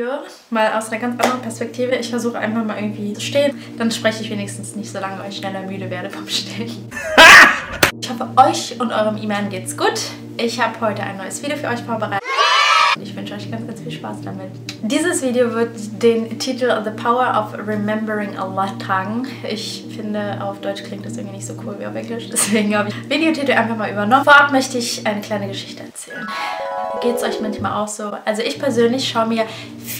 Video mal aus einer ganz anderen Perspektive. Ich versuche einfach mal irgendwie zu stehen. Dann spreche ich wenigstens nicht so lange, weil ich schneller müde werde vom Stehen. Ich hoffe, euch und eurem Iman geht's gut. Ich habe heute ein neues Video für euch vorbereitet. Ich wünsche euch ganz, ganz viel Spaß damit. Dieses Video wird den Titel The Power of Remembering Allah tragen. Ich finde, auf Deutsch klingt das irgendwie nicht so cool wie auf Englisch. Deswegen habe ich Videotitel einfach mal übernommen. Vorab möchte ich eine kleine Geschichte erzählen. Geht es euch manchmal auch so? Also ich persönlich schaue mir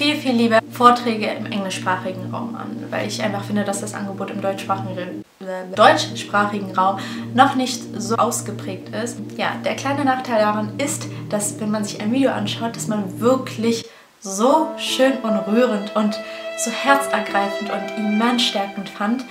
viel, viel lieber Vorträge im englischsprachigen Raum an, weil ich einfach finde, dass das Angebot im deutschsprachigen, äh, deutschsprachigen Raum noch nicht so ausgeprägt ist. Ja, der kleine Nachteil daran ist, dass wenn man sich ein Video anschaut, dass man wirklich so schön und rührend und so herzergreifend und immensstärkend fand,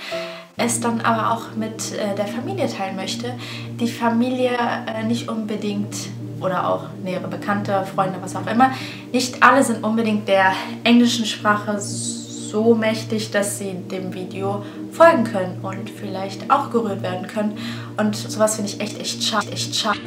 es dann aber auch mit äh, der Familie teilen möchte. Die Familie äh, nicht unbedingt oder auch nähere Bekannte, Freunde, was auch immer. Nicht alle sind unbedingt der englischen Sprache so mächtig, dass sie dem Video folgen können und vielleicht auch gerührt werden können. Und sowas finde ich echt, echt schade, echt schade.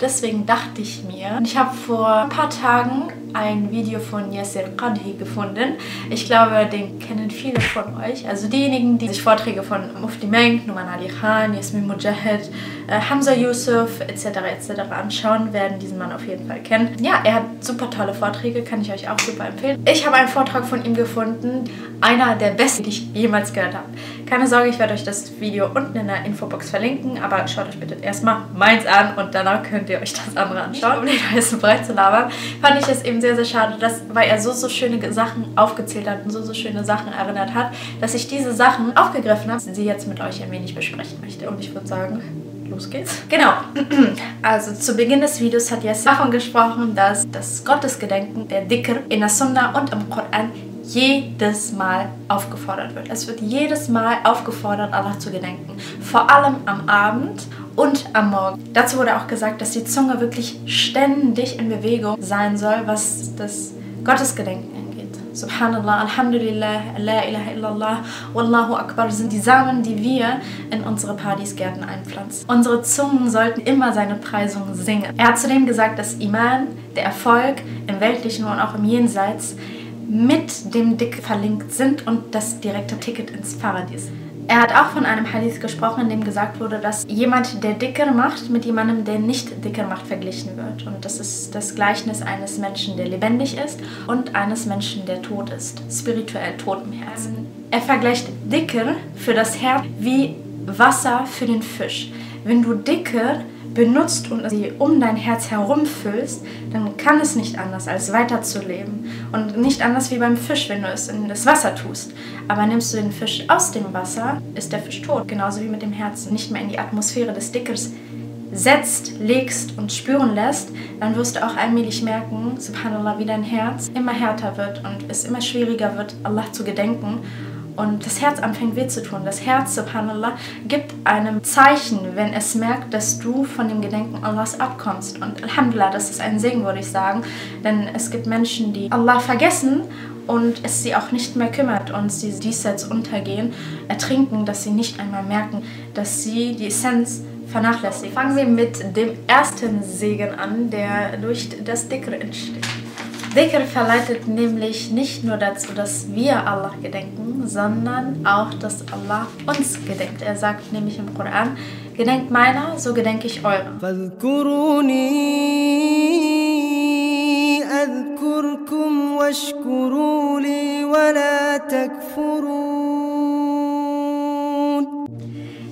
Deswegen dachte ich mir, ich habe vor ein paar Tagen ein Video von Yasser Qadhi gefunden. Ich glaube, den kennen viele von euch. Also diejenigen, die sich Vorträge von Mufti Meng, Numan Ali Khan, Yasmin Mujahid, äh, Hamza Yusuf etc. etc. anschauen, werden diesen Mann auf jeden Fall kennen. Ja, er hat super tolle Vorträge, kann ich euch auch super empfehlen. Ich habe einen Vortrag von ihm gefunden, einer der besten, die ich jemals gehört habe. Keine Sorge, ich werde euch das Video unten in der Infobox verlinken, aber schaut euch bitte erstmal meins an und danach könnt ihr euch das andere anschauen. Um den heißen Brei zu labern, fand ich es eben sehr, sehr schade, dass, weil er so, so schöne Sachen aufgezählt hat und so, so schöne Sachen erinnert hat, dass ich diese Sachen aufgegriffen habe, sie jetzt mit euch ein wenig besprechen möchte. Und ich würde sagen, los geht's. Genau. Also zu Beginn des Videos hat Jesse davon gesprochen, dass das Gottesgedenken, der Dhikr in der Sunna und im Koran jedes Mal aufgefordert wird. Es wird jedes Mal aufgefordert, Allah zu gedenken. Vor allem am Abend und am Morgen. Dazu wurde auch gesagt, dass die Zunge wirklich ständig in Bewegung sein soll, was das Gottesgedenken angeht. Subhanallah, Alhamdulillah, La ilaha illallah, Wallahu Akbar sind die Samen, die wir in unsere Partysgärten einpflanzen. Unsere Zungen sollten immer seine Preisungen singen. Er hat zudem gesagt, dass Iman, der Erfolg im weltlichen und auch im Jenseits, mit dem Dick verlinkt sind und das direkte Ticket ins Paradies. Er hat auch von einem Hadith gesprochen, in dem gesagt wurde, dass jemand, der Dicker macht, mit jemandem, der nicht Dicker macht, verglichen wird. Und das ist das Gleichnis eines Menschen, der lebendig ist und eines Menschen, der tot ist, spirituell tot im Herzen. Er vergleicht Dicker für das Herz wie Wasser für den Fisch. Wenn du Dicker benutzt und sie um dein Herz herum füllst, dann kann es nicht anders, als weiterzuleben. Und nicht anders wie beim Fisch, wenn du es in das Wasser tust. Aber nimmst du den Fisch aus dem Wasser, ist der Fisch tot. Genauso wie mit dem Herzen. Nicht mehr in die Atmosphäre des Dickers setzt, legst und spüren lässt, dann wirst du auch allmählich merken, subhanallah, wie dein Herz immer härter wird und es immer schwieriger wird, Allah zu gedenken und das Herz anfängt weh zu tun. Das Herz, subhanallah, gibt einem Zeichen, wenn es merkt, dass du von dem Gedenken Allahs abkommst. Und Alhamdulillah, das ist ein Segen, würde ich sagen. Denn es gibt Menschen, die Allah vergessen und es sie auch nicht mehr kümmert und sie diesseits untergehen, ertrinken, dass sie nicht einmal merken, dass sie die Essenz vernachlässigen. Fangen wir mit dem ersten Segen an, der durch das Dikr entsteht. Dhikr verleitet nämlich nicht nur dazu, dass wir Allah gedenken, sondern auch, dass Allah uns gedenkt. Er sagt nämlich im Koran, gedenkt meiner, so gedenke ich eurer. أذكركم واشكروا لي ولا تكفرون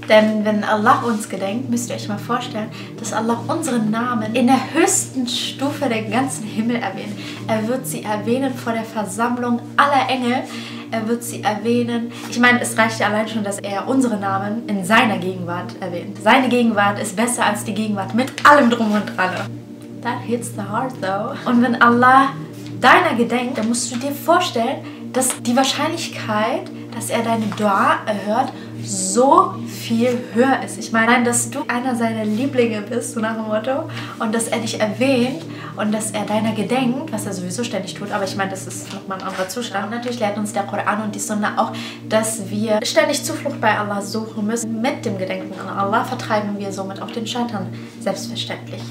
denn wenn Allah uns gedenkt, müsst ihr euch mal vorstellen, dass Allah unseren Namen in der höchsten Stufe der ganzen Himmel erwähnt. Er wird sie erwähnen vor der Versammlung aller Engel. Er wird sie erwähnen. Ich meine, es reicht ja allein schon, dass er unsere Namen in seiner Gegenwart erwähnt. Seine Gegenwart ist besser als die Gegenwart mit allem Drum und Dran. That hits the heart though. Und wenn Allah deiner gedenkt, dann musst du dir vorstellen, dass die Wahrscheinlichkeit, dass er deine Dua erhört, so viel höher ist. Ich meine, dass du einer seiner Lieblinge bist, so nach dem Motto, und dass er dich erwähnt und dass er deiner gedenkt, was er sowieso ständig tut, aber ich meine, das ist nochmal ein anderer Zustand. Und natürlich lehrt uns der Koran und die Sunna auch, dass wir ständig Zuflucht bei Allah suchen müssen. Mit dem Gedenken an Allah vertreiben wir somit auch den Scheitern, selbstverständlich.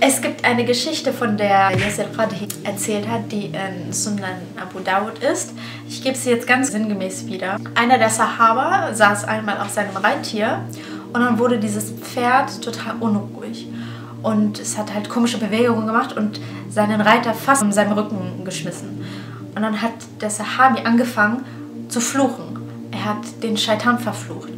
Es gibt eine Geschichte, von der Yasser Qadhi erzählt hat, die in Sunan Abu Dawud ist. Ich gebe sie jetzt ganz sinngemäß wieder. Einer der Sahaba saß einmal auf seinem Reittier und dann wurde dieses Pferd total unruhig. Und es hat halt komische Bewegungen gemacht und seinen Reiter fast um seinen Rücken geschmissen. Und dann hat der Sahabi angefangen zu fluchen. Er hat den Scheitan verflucht.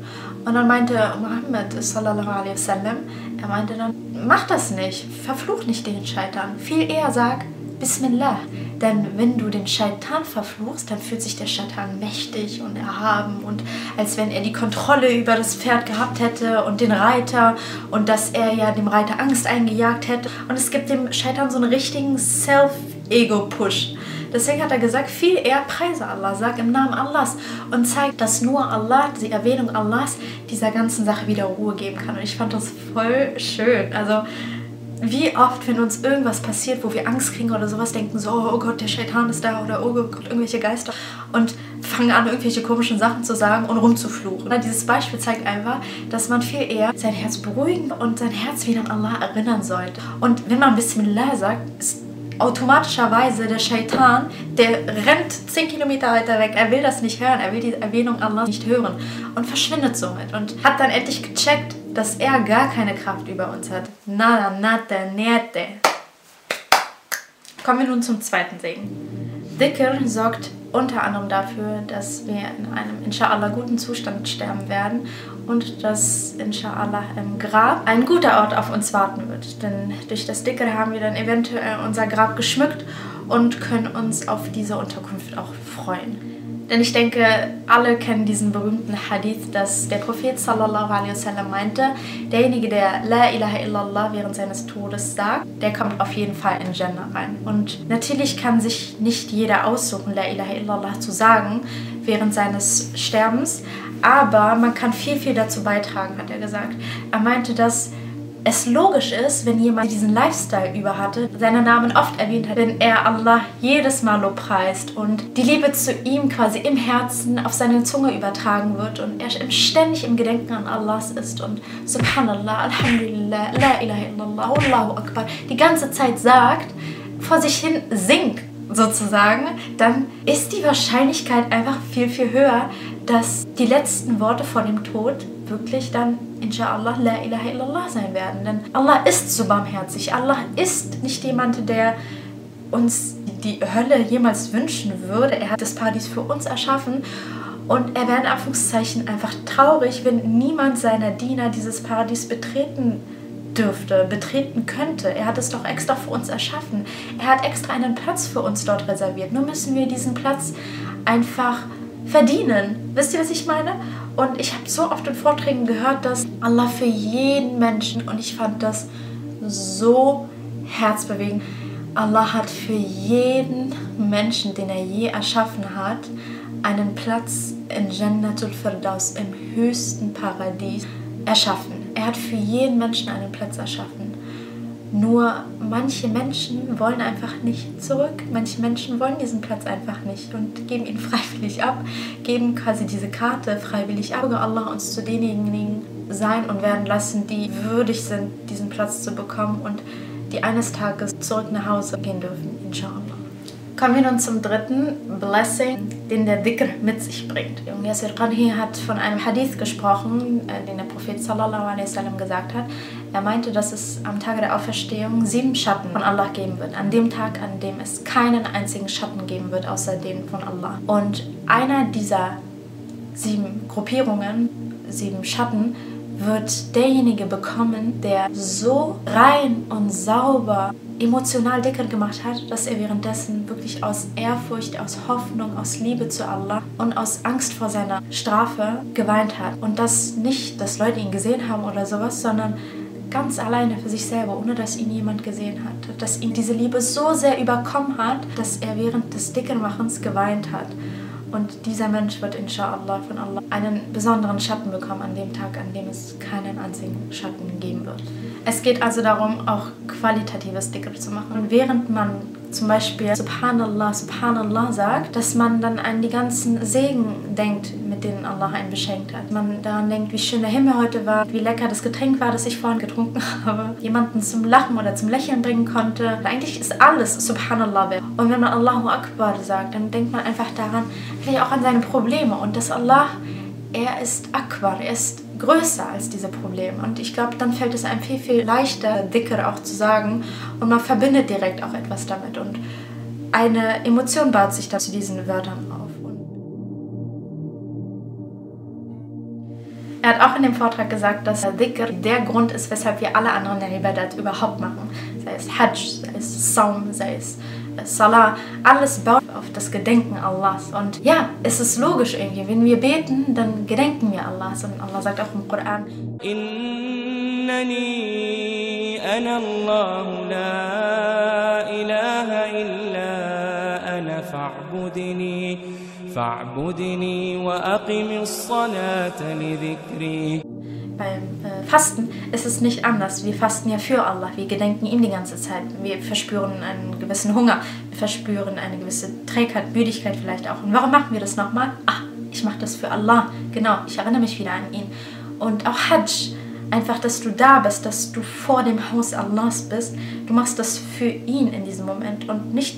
Und dann meinte Muhammad sallallahu alaihi wasallam, er meinte dann, mach das nicht, verfluch nicht den Scheitan. Viel eher sag Bismillah. Denn wenn du den Scheitan verfluchst, dann fühlt sich der Scheitan mächtig und erhaben und als wenn er die Kontrolle über das Pferd gehabt hätte und den Reiter und dass er ja dem Reiter Angst eingejagt hätte. Und es gibt dem Scheitan so einen richtigen Self-Ego-Push. Deswegen hat er gesagt, viel eher preise Allah, sag im Namen Allahs und zeigt, dass nur Allah, die Erwähnung Allahs, dieser ganzen Sache wieder Ruhe geben kann. Und ich fand das voll schön. Also wie oft, wenn uns irgendwas passiert, wo wir Angst kriegen oder sowas, denken so, oh Gott, der Shaitan ist da oder oh Gott, irgendwelche Geister und fangen an, irgendwelche komischen Sachen zu sagen und rumzufluchen. Dieses Beispiel zeigt einfach, dass man viel eher sein Herz beruhigen und sein Herz wieder an Allah erinnern sollte. Und wenn man Bismillah sagt, ist automatischerweise der Shaitan, der rennt 10 Kilometer weiter weg. Er will das nicht hören, er will die Erwähnung Allah nicht hören und verschwindet somit und hat dann endlich gecheckt, dass er gar keine Kraft über uns hat. Nada, nada, niente. Kommen wir nun zum zweiten Segen. Dhikr sorgt unter anderem dafür, dass wir in einem inshallah guten Zustand sterben werden und dass inshallah im Grab ein guter Ort auf uns warten wird. Denn durch das Dhikr haben wir dann eventuell unser Grab geschmückt und können uns auf diese Unterkunft auch freuen. Denn ich denke, alle kennen diesen berühmten Hadith, dass der Prophet sallallahu alaihi wasallam meinte, derjenige, der La ilaha illallah während seines Todes sagt, der kommt auf jeden Fall in Jannah rein. Und natürlich kann sich nicht jeder aussuchen, La ilaha illallah zu sagen während seines Sterbens, aber man kann viel, viel dazu beitragen, hat er gesagt. Er meinte, dass es logisch ist, wenn jemand diesen Lifestyle über hatte, seinen Namen oft erwähnt hat, wenn er Allah jedes Mal lobpreist und die Liebe zu ihm quasi im Herzen auf seine Zunge übertragen wird und er ständig im Gedenken an Allah ist und Subhanallah, Alhamdulillah, La ilaha illallah, Allahu Akbar die ganze Zeit sagt, vor sich hin singt sozusagen, dann ist die Wahrscheinlichkeit einfach viel, viel höher, dass die letzten Worte vor dem Tod wirklich dann, inshallah, la ilaha illallah sein werden. Denn Allah ist so barmherzig. Allah ist nicht jemand, der uns die Hölle jemals wünschen würde. Er hat das Paradies für uns erschaffen. Und er wäre in Anführungszeichen einfach traurig, wenn niemand seiner Diener dieses Paradies betreten dürfte, betreten könnte. Er hat es doch extra für uns erschaffen. Er hat extra einen Platz für uns dort reserviert. Nur müssen wir diesen Platz einfach verdienen. Wisst ihr, was ich meine? Und ich habe so oft in Vorträgen gehört, dass Allah für jeden Menschen, und ich fand das so herzbewegend, Allah hat für jeden Menschen, den er je erschaffen hat, einen Platz in Jannatul Firdaus, im höchsten Paradies, erschaffen. Er hat für jeden Menschen einen Platz erschaffen. Nur manche Menschen wollen einfach nicht zurück. Manche Menschen wollen diesen Platz einfach nicht und geben ihn freiwillig ab, geben quasi diese Karte freiwillig ab. Möge Allah uns zu denjenigen sein und werden lassen, die würdig sind, diesen Platz zu bekommen und die eines Tages zurück nach Hause gehen dürfen, inshallah. Kommen wir nun zum dritten Blessing, den der Dhikr mit sich bringt. Yasir Qadhi hat von einem Hadith gesprochen, äh, den der Prophet sallallahu alaihi wasallam gesagt hat. Er meinte, dass es am Tage der Auferstehung sieben Schatten von Allah geben wird. An dem Tag, an dem es keinen einzigen Schatten geben wird, außer den von Allah. Und einer dieser sieben Gruppierungen, sieben Schatten, wird derjenige bekommen, der so rein und sauber emotional dicker gemacht hat, dass er währenddessen wirklich aus Ehrfurcht, aus Hoffnung, aus Liebe zu Allah und aus Angst vor seiner Strafe geweint hat. Und das nicht, dass Leute ihn gesehen haben oder sowas, sondern ganz alleine für sich selber, ohne dass ihn jemand gesehen hat. Dass ihn diese Liebe so sehr überkommen hat, dass er während des Dickermachens geweint hat. Und dieser Mensch wird inshallah von Allah einen besonderen Schatten bekommen an dem Tag, an dem es keinen einzigen Schatten geben wird. Es geht also darum, auch qualitatives Dhikr zu machen. Und während man zum Beispiel Subhanallah, Subhanallah sagt, dass man dann an die ganzen Segen denkt, mit denen Allah einen beschenkt hat. Man daran denkt, wie schön der Himmel heute war, wie lecker das Getränk war, das ich vorhin getrunken habe, jemanden zum Lachen oder zum Lächeln bringen konnte. Eigentlich ist alles Subhanallah. Und wenn man Allahu Akbar sagt, dann denkt man einfach daran, vielleicht auch an seine Probleme und dass Allah, er ist Akbar, er ist größer als diese Probleme. Und ich glaube, dann fällt es einem viel, viel leichter, dicker auch zu sagen. Und man verbindet direkt auch etwas damit. Und eine Emotion baut sich da zu diesen Wörtern auf. Er hat auch in dem Vortrag gesagt, dass Dhikr der Grund ist, weshalb wir alle anderen Ibadat überhaupt machen. Sei es Hajj, sei es Saum, sei es Salah, alles baut auf das Gedenken Allahs. Und ja, es ist logisch irgendwie, wenn wir beten, dann gedenken wir Allahs. Und Allah sagt auch im Koran, Innani ana Allah la ilaha illa ana fa'budini aqimis salata li dhikri beim äh, Fasten ist es nicht anders. Wir fasten ja für Allah. Wir gedenken ihm die ganze Zeit. Wir verspüren einen gewissen Hunger. Wir verspüren eine gewisse Trägheit, Müdigkeit vielleicht auch. Und warum machen wir das nochmal? Ah, ich mache das für Allah. Genau, ich erinnere mich wieder an ihn. Und auch Hajj. Einfach, dass du da bist, dass du vor dem Haus Allahs bist. Du machst das für ihn in diesem Moment und nicht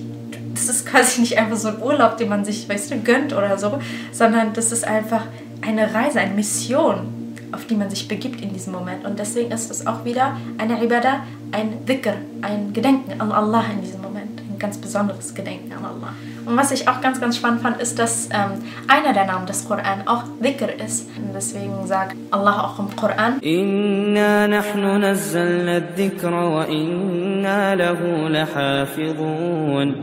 das ist quasi nicht einfach so ein Urlaub, den man sich, weißt du, gönnt oder so, sondern das ist einfach eine Reise, eine Mission, auf die man sich begibt in diesem Moment. Und deswegen ist es auch wieder eine Ibadah, ein Dhikr, ein Gedenken an Allah in diesem Moment. Ein ganz besonderes Gedenken an Allah. Und was ich auch ganz, ganz spannend fand, ist, dass ähm, einer der Namen des Koran auch Dhikr ist. Und deswegen sagt Allah auch im Koran: Inna nahnu nazzalna dhikra wa inna lahu lahafidhun.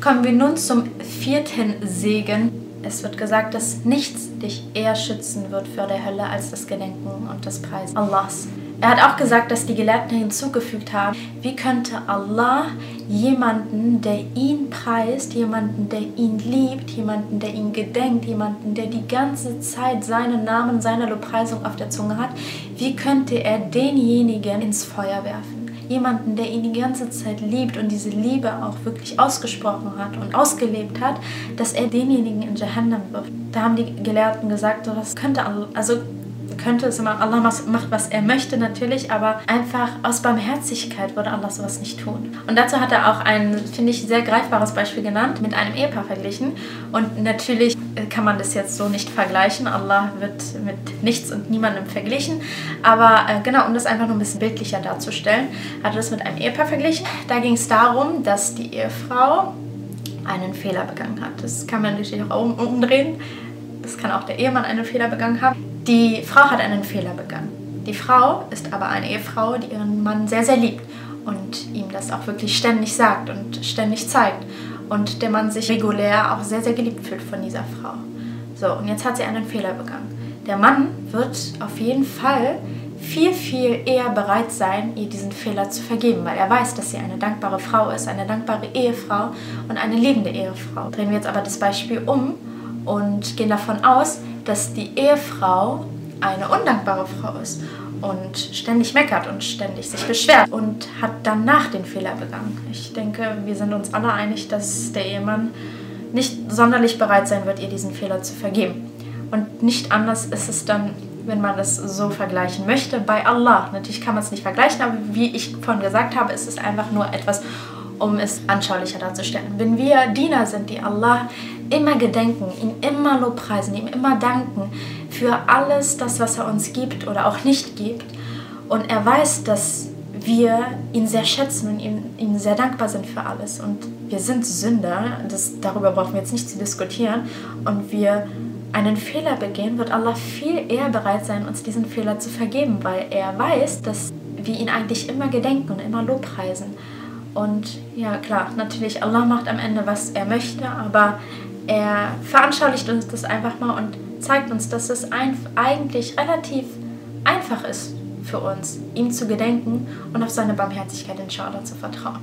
Kommen wir nun zum vierten Segen es wird gesagt, dass nichts dich eher schützen wird vor der Hölle als das Gedenken und das Preisen Allahs. Er hat auch gesagt, dass die Gelehrten hinzugefügt haben, wie könnte Allah jemanden, der ihn preist, jemanden, der ihn liebt, jemanden, der ihn gedenkt, jemanden, der die ganze Zeit seinen Namen, seine Lobpreisung auf der Zunge hat, wie könnte er denjenigen ins Feuer werfen? Jemanden, der ihn die ganze Zeit liebt und diese Liebe auch wirklich ausgesprochen hat und ausgelebt hat, dass er denjenigen in Jahannam wirft. Da haben die Gelehrten gesagt, was könnte also könnte es immer, Allah macht, was er möchte natürlich, aber einfach aus Barmherzigkeit würde Allah sowas nicht tun. Und dazu hat er auch ein, finde ich, sehr greifbares Beispiel genannt, mit einem Ehepaar verglichen. Und natürlich kann man das jetzt so nicht vergleichen. Allah wird mit nichts und niemandem verglichen. Aber äh, genau, um das einfach nur ein bisschen bildlicher darzustellen, hat er das mit einem Ehepaar verglichen. Da ging es darum, dass die Ehefrau einen Fehler begangen hat. Das kann man natürlich auch umdrehen. Das kann auch der Ehemann einen Fehler begangen haben. Die Frau hat einen Fehler begangen. Die Frau ist aber eine Ehefrau, die ihren Mann sehr, sehr liebt und ihm das auch wirklich ständig sagt und ständig zeigt. Und der Mann sich regulär auch sehr, sehr geliebt fühlt von dieser Frau. So, und jetzt hat sie einen Fehler begangen. Der Mann wird auf jeden Fall viel, viel eher bereit sein, ihr diesen Fehler zu vergeben, weil er weiß, dass sie eine dankbare Frau ist, eine dankbare Ehefrau und eine liebende Ehefrau. Drehen wir jetzt aber das Beispiel um und gehen davon aus, dass die Ehefrau eine undankbare Frau ist und ständig meckert und ständig sich beschwert und hat danach den Fehler begangen. Ich denke, wir sind uns alle einig, dass der Ehemann nicht sonderlich bereit sein wird, ihr diesen Fehler zu vergeben. Und nicht anders ist es dann, wenn man das so vergleichen möchte, bei Allah. Natürlich kann man es nicht vergleichen, aber wie ich vorhin gesagt habe, ist es einfach nur etwas, um es anschaulicher darzustellen. Wenn wir Diener sind, die Allah immer gedenken, ihn immer lobpreisen, ihm immer danken für alles das, was er uns gibt oder auch nicht gibt, und er weiß, dass wir ihn sehr schätzen und ihm, ihm sehr dankbar sind für alles. Und wir sind Sünder, das, darüber brauchen wir jetzt nicht zu diskutieren. Und wir einen Fehler begehen, wird Allah viel eher bereit sein, uns diesen Fehler zu vergeben, weil er weiß, dass wir ihn eigentlich immer gedenken und immer lobpreisen. Und ja, klar, natürlich, Allah macht am Ende, was er möchte, aber er veranschaulicht uns das einfach mal und zeigt uns, dass es eigentlich relativ einfach ist für uns, ihm zu gedenken und auf seine Barmherzigkeit inshallah zu vertrauen.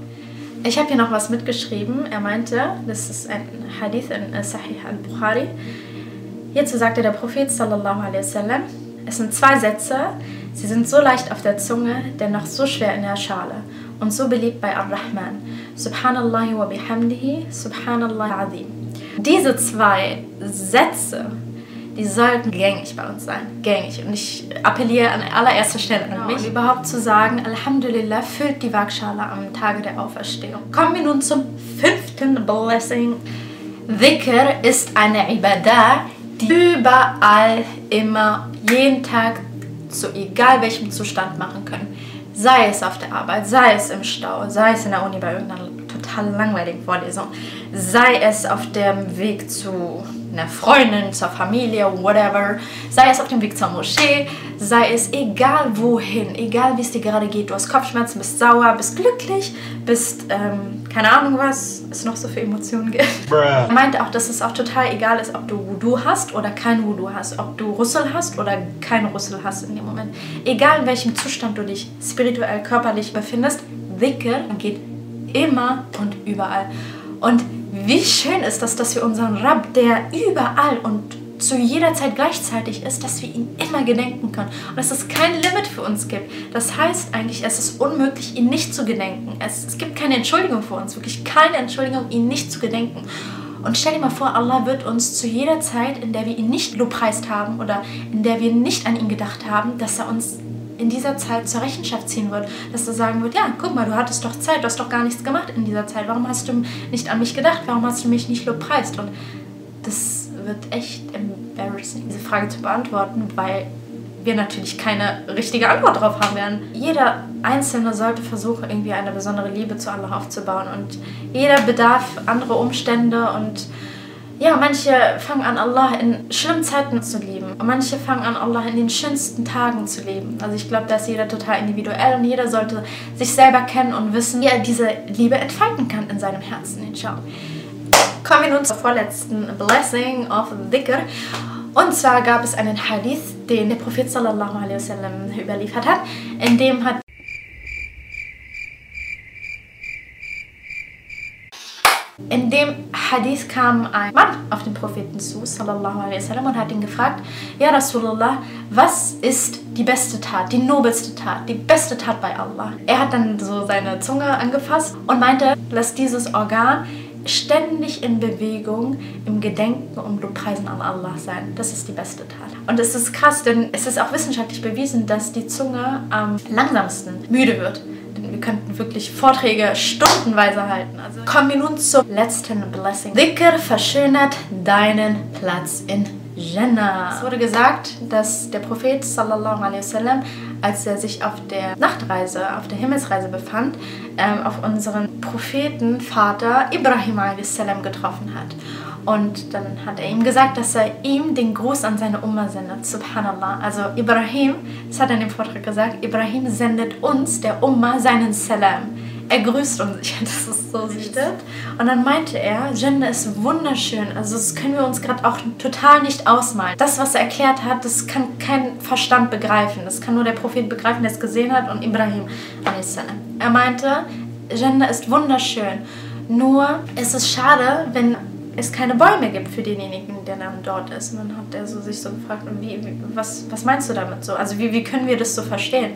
Ich habe hier noch was mitgeschrieben. Er meinte, das ist ein Hadith in Sahih al-Bukhari. Hierzu sagte der Prophet sallallahu alaihi wasallam, es sind zwei Sätze, sie sind so leicht auf der Zunge, dennoch so schwer in der Schale. und so beliebt bei Ar-Rahman. Subhanallah wa bihamdihi, Subhanallah azim. Diese zwei Sätze, die sollten gängig bei uns sein. Gängig. Und ich appelliere an allererster Stelle an genau. mich, und überhaupt zu sagen, Alhamdulillah füllt die Waagschale am Tage der Auferstehung. Kommen wir nun zum fünften Blessing. Dhikr ist eine Ibadah, die überall, immer, jeden Tag, zu egal welchem Zustand machen können. Sei es auf der Arbeit, sei es im Stau, sei es in der Uni bei irgendeiner total langweiligen Vorlesung, sei es auf dem Weg zu einer Freundin, zur Familie, whatever, sei es auf dem Weg zur Moschee, sei es egal wohin, egal wie es dir gerade geht, du hast Kopfschmerzen, bist sauer, bist glücklich, bist, ähm, keine Ahnung was, es noch so für Emotionen gibt. Er meinte auch, dass es auch total egal ist, ob du Wudu hast oder kein Wudu hast, ob du Rüssel hast oder kein Rüssel hast in dem Moment. Egal in welchem Zustand du dich spirituell, körperlich befindest, Dhikr geht immer und überall. Und wie schön ist das, dass wir unseren Rab, der überall und zu jeder Zeit gleichzeitig ist, dass wir ihn immer gedenken können und dass es kein Limit für uns gibt. Das heißt eigentlich, es ist unmöglich, ihn nicht zu gedenken. Es, es gibt keine Entschuldigung für uns, wirklich keine Entschuldigung, ihn nicht zu gedenken. Und stell dir mal vor, Allah wird uns zu jeder Zeit, in der wir ihn nicht lobpreist haben oder in der wir nicht an ihn gedacht haben, dass er uns in dieser Zeit zur Rechenschaft ziehen wird, dass er sagen wird, ja, guck mal, du hattest doch Zeit, du hast doch gar nichts gemacht in dieser Zeit, warum hast du nicht an mich gedacht, warum hast du mich nicht lobpreist? Und das wird echt embarrassing, diese Frage zu beantworten, weil wir natürlich keine richtige Antwort darauf haben werden. Jeder Einzelne sollte versuchen, irgendwie eine besondere Liebe zu Allah aufzubauen und jeder bedarf andere Umstände und ja, manche fangen an, Allah in schlimmen Zeiten zu lieben. Manche fangen an, Allah in den schönsten Tagen zu leben. Also ich glaube, da ist jeder total individuell und jeder sollte sich selber kennen und wissen, wie er diese Liebe entfalten kann in seinem Herzen, inshallah. Kommen wir nun zur vorletzten Blessing of Dhikr. Und zwar gab es einen Hadith, den der Prophet sallallahu alaihi wasallam überliefert hat, in dem hat In dem Hadith kam ein Mann auf den Propheten zu, sallallahu alaihi wasallam, und hat ihn gefragt, Ja Rasulullah, was ist die beste Tat, die nobelste Tat, die beste Tat bei Allah? Er hat dann so seine Zunge angefasst und meinte, lass dieses Organ ständig in Bewegung, im Gedenken und Lobpreisen an Allah sein. Das ist die beste Tat. Und es ist krass, denn es ist auch wissenschaftlich bewiesen, dass die Zunge am langsamsten müde wird wir könnten wirklich Vorträge stundenweise halten. Also kommen wir nun zum letzten Blessing. Dhikr verschönert deinen Platz in Jannah. Es wurde gesagt, dass der Prophet sallallahu alaihi wasallam, als er sich auf der Nachtreise, auf der Himmelsreise befand, ähm, auf unseren Prophetenvater Ibrahim a.s. getroffen hat. Und dann hat er ihm gesagt, dass er ihm den Gruß an seine Oma sendet. Subhanallah. Also Ibrahim, das hat er in dem Vortrag gesagt, Ibrahim sendet uns, der Umma, seinen Salam. Er grüßt uns. Das ist so süß. Und dann meinte er, Jannah ist wunderschön. Also das können wir uns gerade auch total nicht ausmalen. Das, was er erklärt hat, das kann kein Verstand begreifen. Das kann nur der Prophet begreifen, der es gesehen hat und Ibrahim. Er meinte, Jannah ist wunderschön. Nur ist es schade, wenn es keine Bäume gibt für denjenigen, der dann dort ist. Und dann hat er so sich so gefragt, wie, wie, was, was meinst du damit so? Also wie, wie können wir das so verstehen?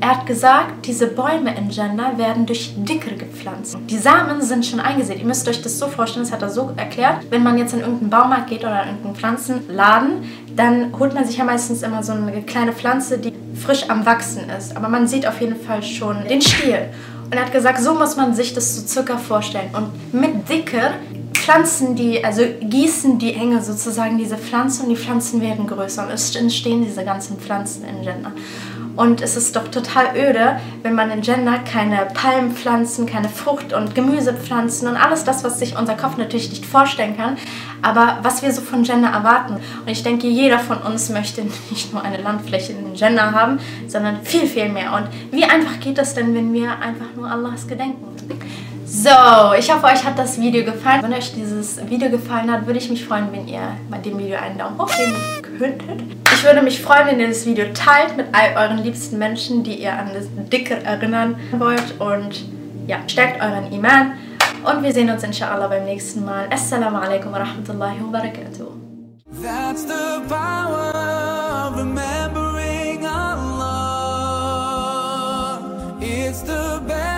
Er hat gesagt, diese Bäume in Jannah werden durch Dicke gepflanzt. Die Samen sind schon eingesät. Ihr müsst euch das so vorstellen, das hat er so erklärt. Wenn man jetzt in irgendeinen Baumarkt geht oder in irgendeinen Pflanzenladen, dann holt man sich ja meistens immer so eine kleine Pflanze, die frisch am Wachsen ist. Aber man sieht auf jeden Fall schon den Stiel. Und er hat gesagt, so muss man sich das so circa vorstellen. Und mit Dicke pflanzen die, also gießen die Engel sozusagen diese Pflanzen und die Pflanzen werden größer und es entstehen diese ganzen Pflanzen in Jannah. Und es ist doch total öde, wenn man in Jannah keine Palmpflanzen, keine Frucht- und Gemüsepflanzen und alles das, was sich unser Kopf natürlich nicht vorstellen kann, aber was wir so von Jannah erwarten. Und ich denke, jeder von uns möchte nicht nur eine Landfläche in Jannah haben, sondern viel, viel mehr. Und wie einfach geht das denn, wenn wir einfach nur Allahs gedenken? So, ich hoffe, euch hat das Video gefallen. Wenn euch dieses Video gefallen hat, würde ich mich freuen, wenn ihr bei dem Video einen Daumen hoch geben könntet. Ich würde mich freuen, wenn ihr das Video teilt mit all euren liebsten Menschen, die ihr an das Dicke erinnern wollt. Und ja, stärkt euren Iman. Und wir sehen uns inshallah beim nächsten Mal. Assalamu alaikum wa rahmatullahi wa barakatuh. That's the power of remembering Allah. It's the best.